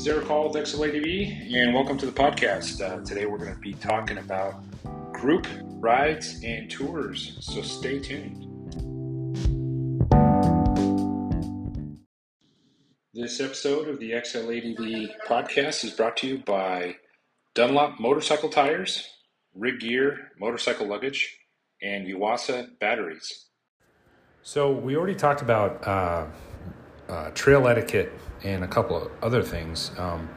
is Eric Hall with XLADV, and welcome to the podcast. Uh, today we're going to be talking about group rides and tours, so stay tuned. This episode of the XLADV podcast is brought to you by Dunlop Motorcycle Tires, Rig Gear Motorcycle Luggage, and Yuasa Batteries. So, we already talked about uh, uh, trail etiquette and a couple of other things. Um,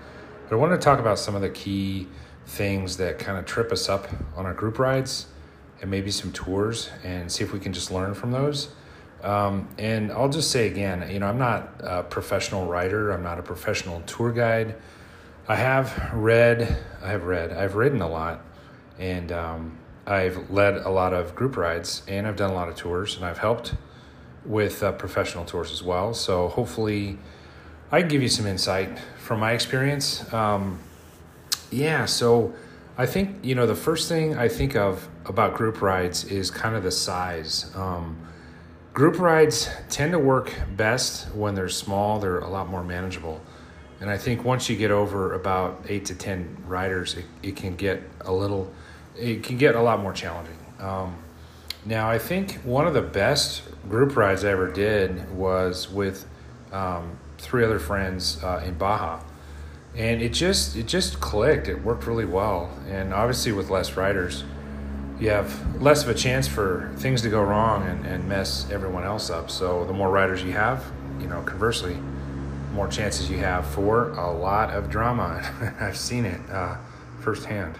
but I wanted to talk about some of the key things that kind of trip us up on our group rides and maybe some tours and see if we can just learn from those. Um, and I'll just say again, you know, I'm not a professional writer, I'm not a professional tour guide. I have read, I have read, I've ridden a lot, and um, I've led a lot of group rides, and I've done a lot of tours, and I've helped with uh, professional tours as well. So hopefully, I can give you some insight from my experience. Um, yeah, so I think you know the first thing I think of about group rides is kind of the size. Um, group rides tend to work best when they're small; they're a lot more manageable. And I think once you get over about eight to ten riders, it, it can get a little, it can get a lot more challenging. Um, now, I think one of the best group rides I ever did was with um, three other friends uh, in Baja, and it just it just clicked. It worked really well, and obviously with less riders, you have less of a chance for things to go wrong and, and mess everyone else up. So the more riders you have, you know, conversely, more chances you have for a lot of drama. I've seen it uh, firsthand.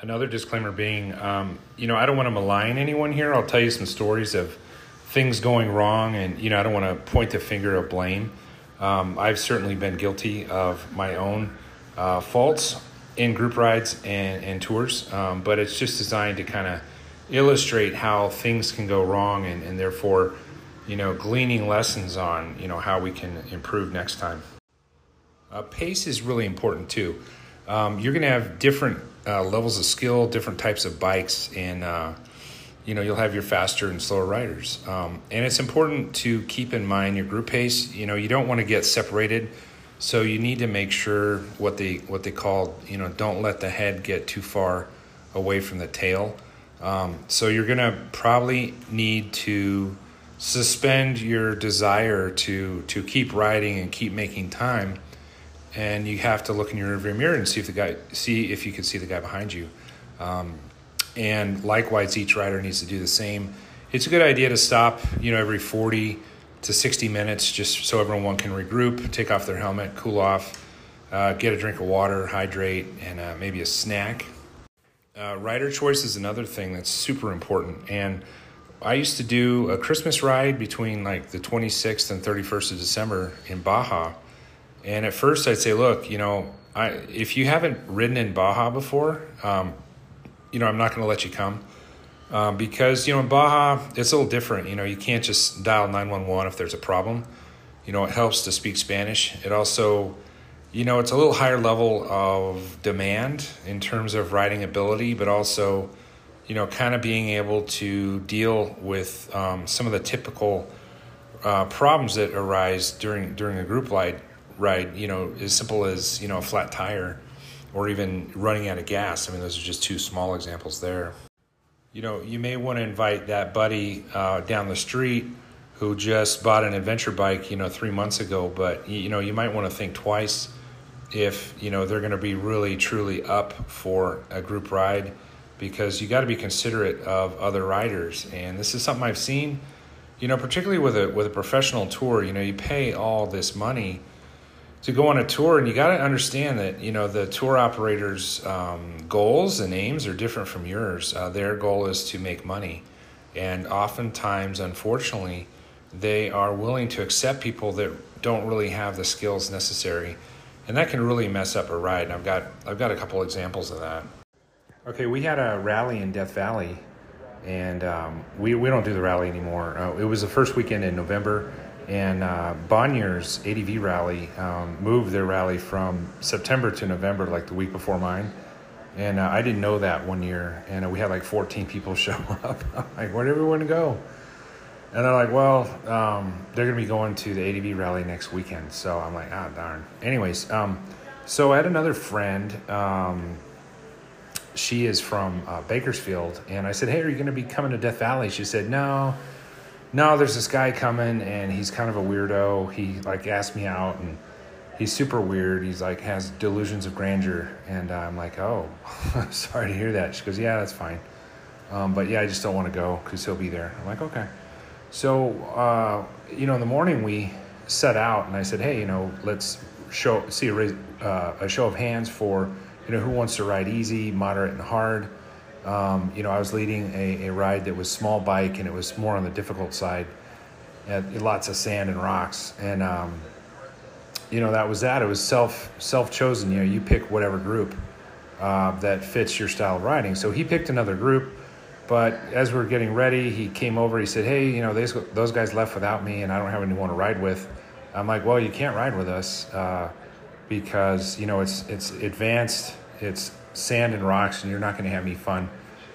Another disclaimer being, um, you know, I don't want to malign anyone here. I'll tell you some stories of things going wrong, and you know, I don't want to point the finger of blame. Um, I've certainly been guilty of my own uh, faults in group rides and, and tours, um, but it's just designed to kind of illustrate how things can go wrong, and, and therefore, you know, gleaning lessons on you know how we can improve next time. Uh, pace is really important too. Um, you're going to have different uh, levels of skill, different types of bikes, and uh, you know you'll have your faster and slower riders. Um, and it's important to keep in mind your group pace. You know you don't want to get separated, so you need to make sure what they what they call you know don't let the head get too far away from the tail. Um, so you're gonna probably need to suspend your desire to to keep riding and keep making time and you have to look in your rearview mirror and see if the guy see if you can see the guy behind you. Um, and likewise, each rider needs to do the same. It's a good idea to stop, you know, every 40 to 60 minutes, just so everyone can regroup, take off their helmet, cool off, uh, get a drink of water, hydrate, and uh, maybe a snack. Uh, rider choice is another thing that's super important. And I used to do a Christmas ride between like the 26th and 31st of December in Baja and at first, I'd say, look, you know, I, if you haven't ridden in Baja before, um, you know, I'm not going to let you come. Um, because, you know, in Baja, it's a little different. You know, you can't just dial 911 if there's a problem. You know, it helps to speak Spanish. It also, you know, it's a little higher level of demand in terms of riding ability, but also, you know, kind of being able to deal with um, some of the typical uh, problems that arise during during a group ride ride, you know, as simple as, you know, a flat tire or even running out of gas. I mean, those are just two small examples there. You know, you may want to invite that buddy uh, down the street who just bought an adventure bike, you know, three months ago, but, you know, you might want to think twice if, you know, they're going to be really, truly up for a group ride because you got to be considerate of other riders. And this is something I've seen, you know, particularly with a, with a professional tour, you know, you pay all this money to go on a tour and you got to understand that you know the tour operators um, goals and aims are different from yours. Uh, their goal is to make money. And oftentimes unfortunately they are willing to accept people that don't really have the skills necessary. And that can really mess up a ride and i've got i've got a couple examples of that. Okay we had a rally in death valley and um, we, we don't do the rally anymore. Uh, it was the first weekend in november and uh, Bonier's ADV rally um, moved their rally from September to November, like the week before mine. And uh, I didn't know that one year. And uh, we had like 14 people show up. I'm like, where'd everyone go? And they're like, well, um, they're to be going to the ADV rally next weekend. So I'm like, ah, darn. Anyways, um, so I had another friend. Um, she is from uh, Bakersfield. And I said, hey, are you to be coming to Death Valley? She said, no, no, there's this guy coming and he's kind of a weirdo. He like asked me out and he's super weird. He's like has delusions of grandeur. And I'm like, oh, sorry to hear that. She goes, yeah, that's fine. Um, but yeah, I just don't want to go because he'll be there. I'm like, okay. So, uh, you know, in the morning we set out and I said, hey, you know, let's show, see a, uh, a show of hands for, you know, who wants to ride easy, moderate, and hard. Um, you know, I was leading a, a, ride that was small bike and it was more on the difficult side. Had lots of sand and rocks, and um, you know that was that. It was self self chosen. You know, you pick whatever group uh, that fits your style of riding. So he picked another group. But as we are getting ready, he came over. He said, "Hey, you know, those those guys left without me, and I don't have anyone to ride with." I'm like, "Well, you can't ride with us uh, because you know it's it's advanced, it's sand and rocks, and you're not going to have any fun,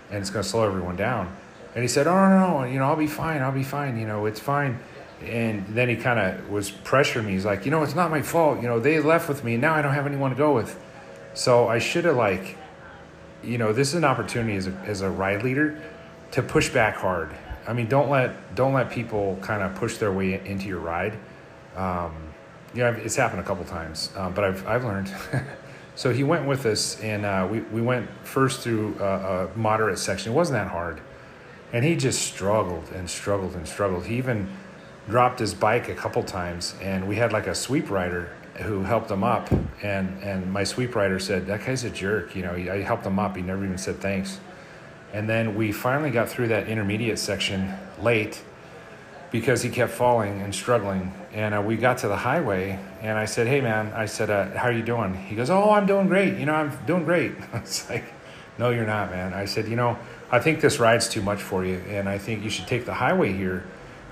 and it's going to slow everyone down." And he said, "Oh no, no, you know, I'll be fine. I'll be fine. You know, it's fine." And then he kind of was pressuring me. He's like, "You know, it's not my fault. You know, they left with me, now I don't have anyone to go with." So I should have like you know, this is an opportunity as a, as a ride leader to push back hard. I mean, don't let don't let people kind of push their way into your ride. Um, you know, it's happened a couple times, um, but I've I've learned. so he went with us, and uh, we we went first through a, a moderate section. It wasn't that hard, and he just struggled and struggled and struggled. He even dropped his bike a couple times, and we had like a sweep rider who helped him up, and and my sweep rider said that guy's a jerk. You know, I helped him up. He never even said thanks. And then we finally got through that intermediate section late because he kept falling and struggling. And uh, we got to the highway, and I said, "Hey, man," I said, uh, "How are you doing?" He goes, "Oh, I'm doing great. You know, I'm doing great." It's like, "No, you're not, man." I said, "You know, I think this ride's too much for you, and I think you should take the highway here,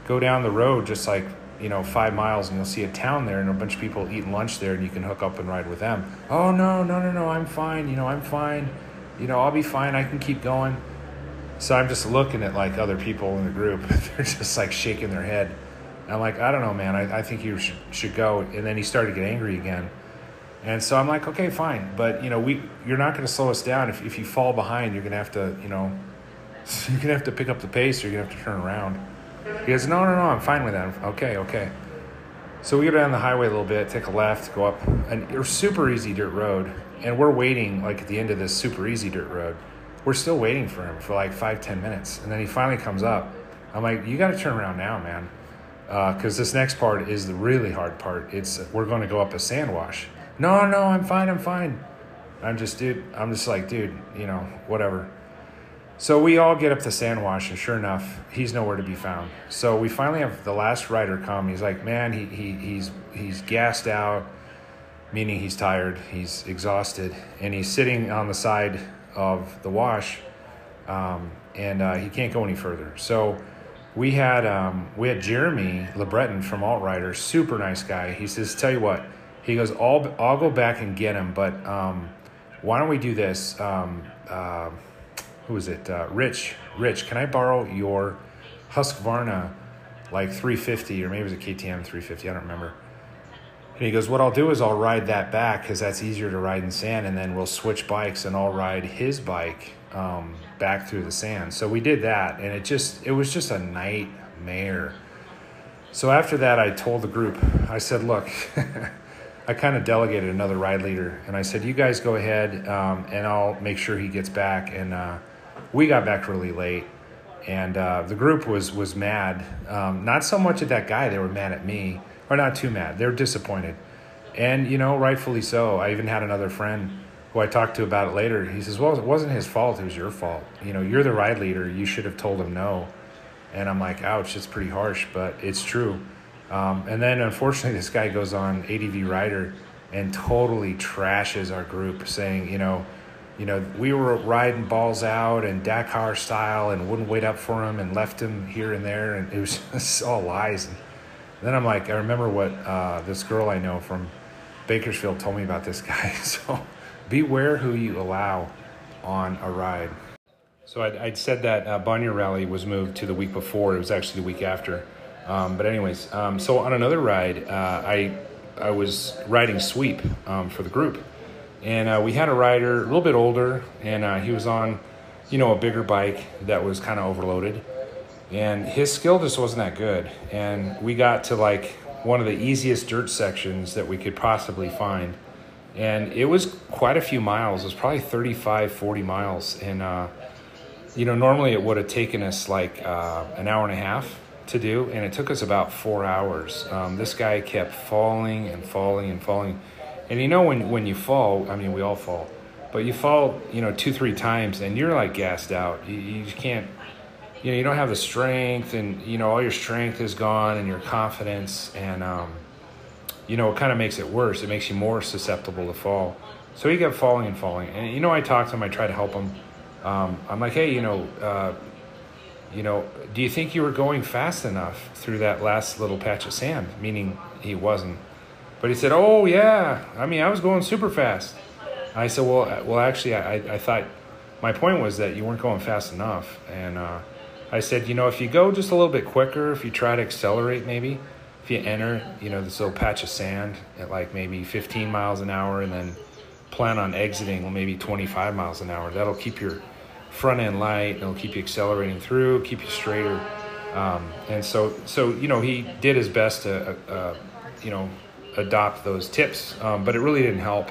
go down the road just like you know, five miles and you'll see a town there and a bunch of people eating lunch there and you can hook up and ride with them. Oh, no, no, no, no, I'm fine. You know, I'm fine. You know, I'll be fine. I can keep going. So I'm just looking at like other people in the group. They're just like shaking their head. And I'm like, I don't know, man. I, I think you should, should go. And then he started to get angry again. And so I'm like, okay, fine. But, you know, we, you're not going to slow us down. If, if you fall behind, you're going to have to, you know, you're going to have to pick up the pace or you're going to have to turn around. He goes, no, no, no, I'm fine with that. Okay, okay. So we go down the highway a little bit, take a left, go up, it's super easy dirt road. And we're waiting, like at the end of this super easy dirt road, we're still waiting for him for like five, ten minutes. And then he finally comes up. I'm like, you got to turn around now, man. Because uh, this next part is the really hard part. It's we're going to go up a sand wash. No, no, I'm fine, I'm fine. I'm just, dude, I'm just like, dude, you know, whatever. So we all get up to Sandwash, and sure enough, he's nowhere to be found. So we finally have the last rider come. He's like, man, he, he he's he's gassed out, meaning he's tired, he's exhausted, and he's sitting on the side of the wash, um, and uh, he can't go any further. So we had um, we had Jeremy LeBreton from AltRider, super nice guy. He says, tell you what, he goes, I'll I'll go back and get him, but um, why don't we do this? Um, uh, who is it? Uh, Rich, Rich, can I borrow your Husqvarna like 350 or maybe it was a KTM 350, I don't remember. And he goes, What I'll do is I'll ride that back because that's easier to ride in sand, and then we'll switch bikes and I'll ride his bike um, back through the sand. So we did that, and it just it was just a nightmare. So after that, I told the group, I said, Look, I kind of delegated another ride leader, and I said, You guys go ahead, um, and I'll make sure he gets back. And uh, we got back really late, and uh, the group was was mad. Um, not so much at that guy; they were mad at me, or not too mad. They're disappointed, and you know, rightfully so. I even had another friend who I talked to about it later. He says, "Well, it wasn't his fault; it was your fault. You know, you're the ride leader. You should have told him no." And I'm like, "Ouch, it's pretty harsh, but it's true." Um, and then, unfortunately, this guy goes on ADV Rider and totally trashes our group, saying, "You know." you know, we were riding balls out and Dakar style and wouldn't wait up for him and left him here and there. And it was all lies. Then I'm like, I remember what uh, this girl I know from Bakersfield told me about this guy. So beware who you allow on a ride. So I'd, I'd said that uh, Rally was moved to the week before. It was actually the week after. Um, but anyways, um, so on another ride, uh, I I was riding sweep um, for the group, and uh, we had a rider a little bit older, and uh, he was on, you know, a bigger bike that was kind of overloaded, and his skill just wasn't that good. And we got to like one of the easiest dirt sections that we could possibly find, and it was quite a few miles. It was probably 35, 40 miles, and uh, you know, normally it would have taken us like uh, an hour and a half to do, and it took us about four hours. Um, this guy kept falling and falling and falling. And you know, when, when you fall, I mean, we all fall, but you fall, you know, two, three times and you're like gassed out. You, you can't, you know, you don't have the strength and, you know, all your strength is gone and your confidence. And, um, you know, it kind of makes it worse. It makes you more susceptible to fall. So he kept falling and falling. And, you know, I talked to him, I tried to help him um, I'm like, hey, you know, uh, you know, do you think you were going fast enough through that last little patch of sand? Meaning he wasn't. But he said, oh yeah, I mean, I was going super fast. I said, well, well, actually, I, I thought my point was that you weren't going fast enough. And uh, I said, you know, if you go just a little bit quicker, if you try to accelerate, maybe if you enter, you know, this little patch of sand at like maybe 15 miles an hour, and then plan on exiting well maybe 25 miles an hour, that'll keep your front end light. and It'll keep you accelerating through, keep you straighter. Um, and so, so you know, he did his best to, uh, uh, you know, adopt those tips, um, but it really didn't help.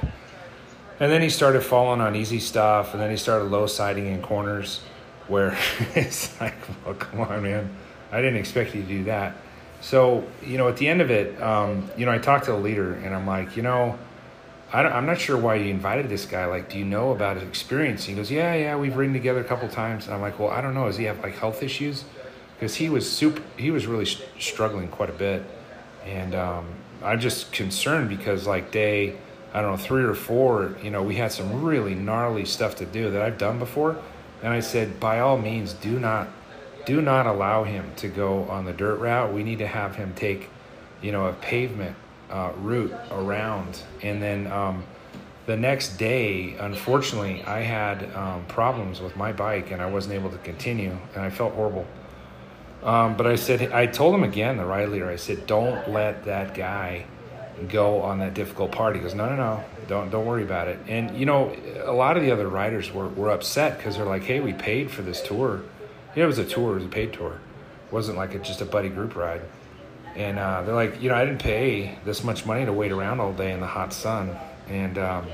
And then he started falling on easy stuff, and then he started low siding in corners, where it's like, well, come on, man, I didn't expect you to do that. So, you know, at the end of it, um, you know, I talked to the leader, and I'm like, you know, I am not sure why you invited this guy. Like, do you know about his experience? He goes, yeah, yeah, we've ridden together a couple times. And I'm like, well, I don't know. Does he have like health issues? Because he was super, he was really sh- struggling quite a bit. And um, I'm just concerned because like day, I don't know, three or four, you know, we had some really gnarly stuff to do that I've done before. And I said, by all means, do not, do not allow him to go on the dirt route. We need to have him take, you know, a pavement uh, route around. And then um, the next day, unfortunately, I had um, problems with my bike and I wasn't able to continue, and I felt horrible. Um, but I said, I told him again, the ride leader, I said, don't let that guy go on that difficult part. He goes, no, no, no, don't, don't worry about it. And, you know, a lot of the other riders were, were upset because they're like, hey, we paid for this tour. You know, it was a tour, it was a paid tour. It wasn't like a, just a buddy group ride. And uh, they're like, you know, I didn't pay this much money to wait around all day in the hot sun. And um,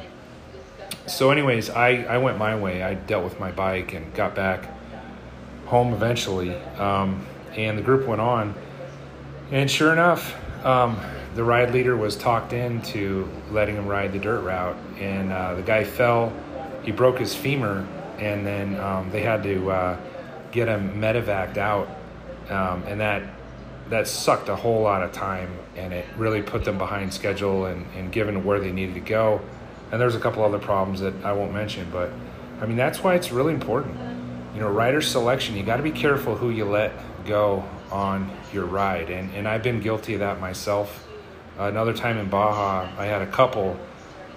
so, anyways, I, I went my way. I dealt with my bike and got back home eventually. Um, and the group went on. And sure enough, um, the ride leader was talked into letting him ride the dirt route. And uh, the guy fell, he broke his femur, and then um, they had to uh, get him medevaced out. Um, and that that sucked a whole lot of time and it really put them behind schedule and, and given where they needed to go. And there's a couple other problems that I won't mention, but I mean, that's why it's really important. You know, rider selection, you got to be careful who you let go on your ride. And, and I've been guilty of that myself. Another time in Baja, I had a couple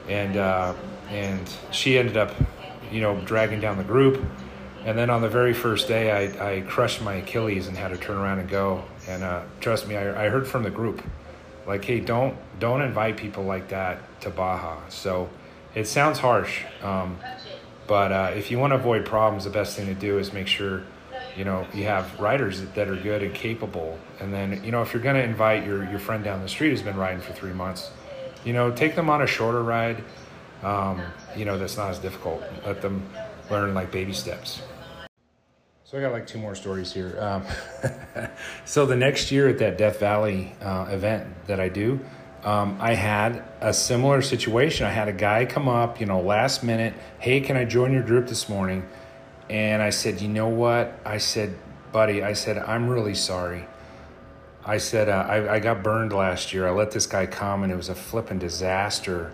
and, uh, and she ended up, you know, dragging down the group and then on the very first day, I, I crushed my Achilles and had to turn around and go. And uh, trust me, I, I heard from the group, like, hey, don't don't invite people like that to Baja. So it sounds harsh, um, but uh, if you want to avoid problems, the best thing to do is make sure you know you have riders that are good and capable. And then you know if you're going to invite your your friend down the street who's been riding for three months, you know take them on a shorter ride. Um, you know that's not as difficult. Let them learn like baby steps. So I got like two more stories here. Um, so the next year at that Death Valley uh, event that I do, um, I had a similar situation. I had a guy come up, you know, last minute, hey, can I join your group this morning? And I said, you know what? I said, buddy, I said, I'm really sorry. I said, uh, I, I got burned last year. I let this guy come and it was a flipping disaster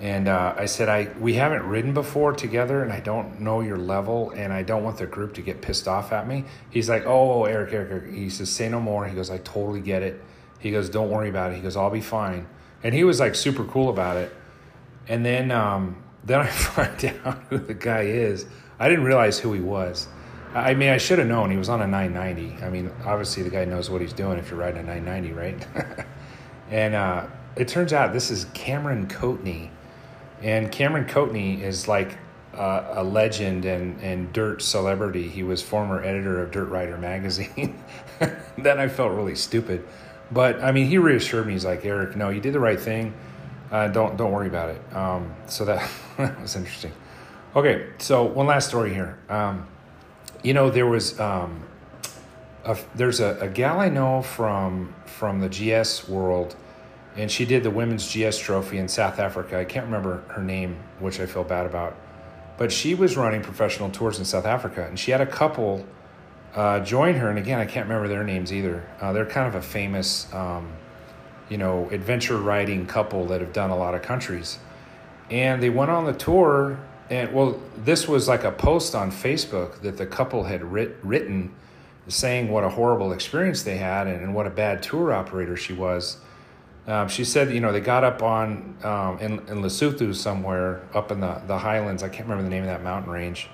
and uh, I said, I we haven't ridden before together, and I don't know your level, and I don't want the group to get pissed off at me. He's like, oh, Eric, Eric, Eric. He says, say no more. He goes, I totally get it. He goes, don't worry about it. He goes, I'll be fine. And he was like super cool about it. And then, um, then I find out who the guy is. I didn't realize who he was. I mean, I should have known he was on a 990. I mean, obviously the guy knows what he's doing if you're riding a 990, right? and uh, it turns out this is Cameron Coatney, and Cameron Coatney is like uh, a legend and, and dirt celebrity. He was former editor of Dirt Rider magazine. then I felt really stupid, but I mean, he reassured me. He's like, Eric, no, you did the right thing. Uh, don't don't worry about it. Um, so that, that was interesting. Okay, so one last story here. Um, you know, there was um, a, there's a, a gal I know from from the GS world, and she did the women's GS trophy in South Africa. I can't remember her name, which I feel bad about, but she was running professional tours in South Africa, and she had a couple uh, join her. And again, I can't remember their names either. Uh, they're kind of a famous, um, you know, adventure riding couple that have done a lot of countries, and they went on the tour and well, this was like a post on Facebook that the couple had writ- written saying what a horrible experience they had and, and what a bad tour operator she was. Um, she said, you know, they got up on um, in, in Lesotho somewhere up in the, the highlands. I can't remember the name of that mountain range.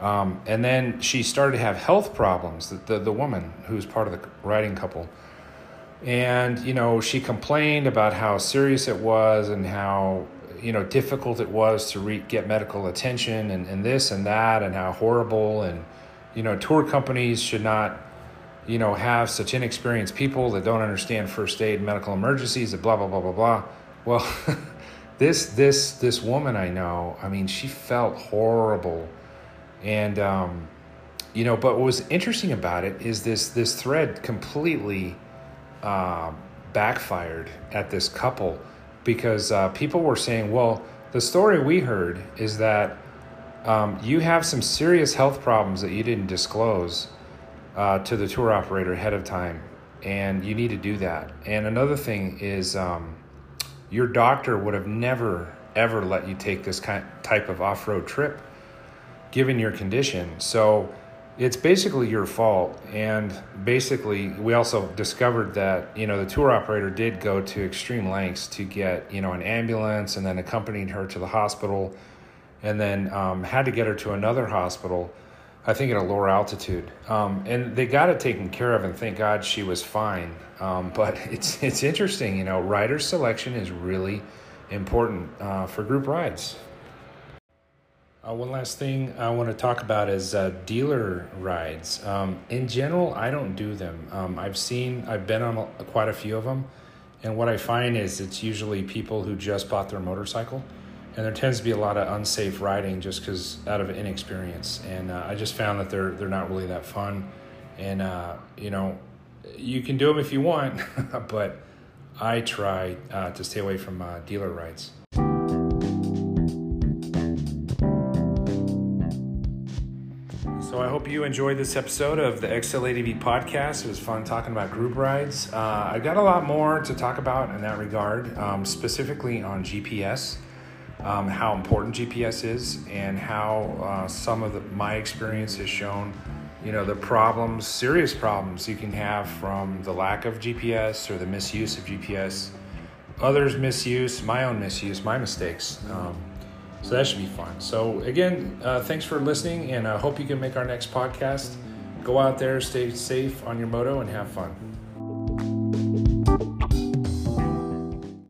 Um, and then she started to have health problems, the, the, the woman who's part of the riding couple. And, you know, she complained about how serious it was and how you know difficult it was to re- get medical attention and, and this and that and how horrible and you know tour companies should not you know have such inexperienced people that don't understand first aid medical emergencies and blah blah blah blah blah. Well this this this woman i know i mean she felt horrible. And um you know but what was interesting about it is this this thread completely uh, backfired at this couple because uh, people were saying, well, the story we heard is that um, you have some serious health problems that you didn't disclose uh, to the tour operator ahead of time, and you need to do that. And another thing is, um, your doctor would have never ever let you take this kind type of off road trip, given your condition. So it's basically your fault. And basically we also discovered that you know the tour operator did go to extreme lengths to get you know an ambulance and then accompanied her to the hospital and then um, had to get her to another hospital i think at a lower altitude. Um, and they got it taken care of and thank god she was fine. Um, but it's it's interesting you know rider selection is really important uh, for group rides uh, one last thing I want to talk about is uh, dealer rides. Um, in general, I don't do them. Um, I've seen, I've been on a, quite a few of them, and what I find is it's usually people who just bought their motorcycle, and there tends to be a lot of unsafe riding just because out of inexperience. And uh, I just found that they're they're not really that fun, and uh, you know, you can do them if you want, but I try uh, to stay away from uh, dealer rides. Hope you enjoyed this episode of the XLADV podcast. It was fun talking about group rides. Uh, I got a lot more to talk about in that regard, um, specifically on GPS, um, how important GPS is, and how uh, some of the, my experience has shown, you know, the problems, serious problems you can have from the lack of GPS or the misuse of GPS, others' misuse, my own misuse, my mistakes. Um, so that should be fun. So, again, uh, thanks for listening, and I hope you can make our next podcast. Go out there, stay safe on your moto, and have fun.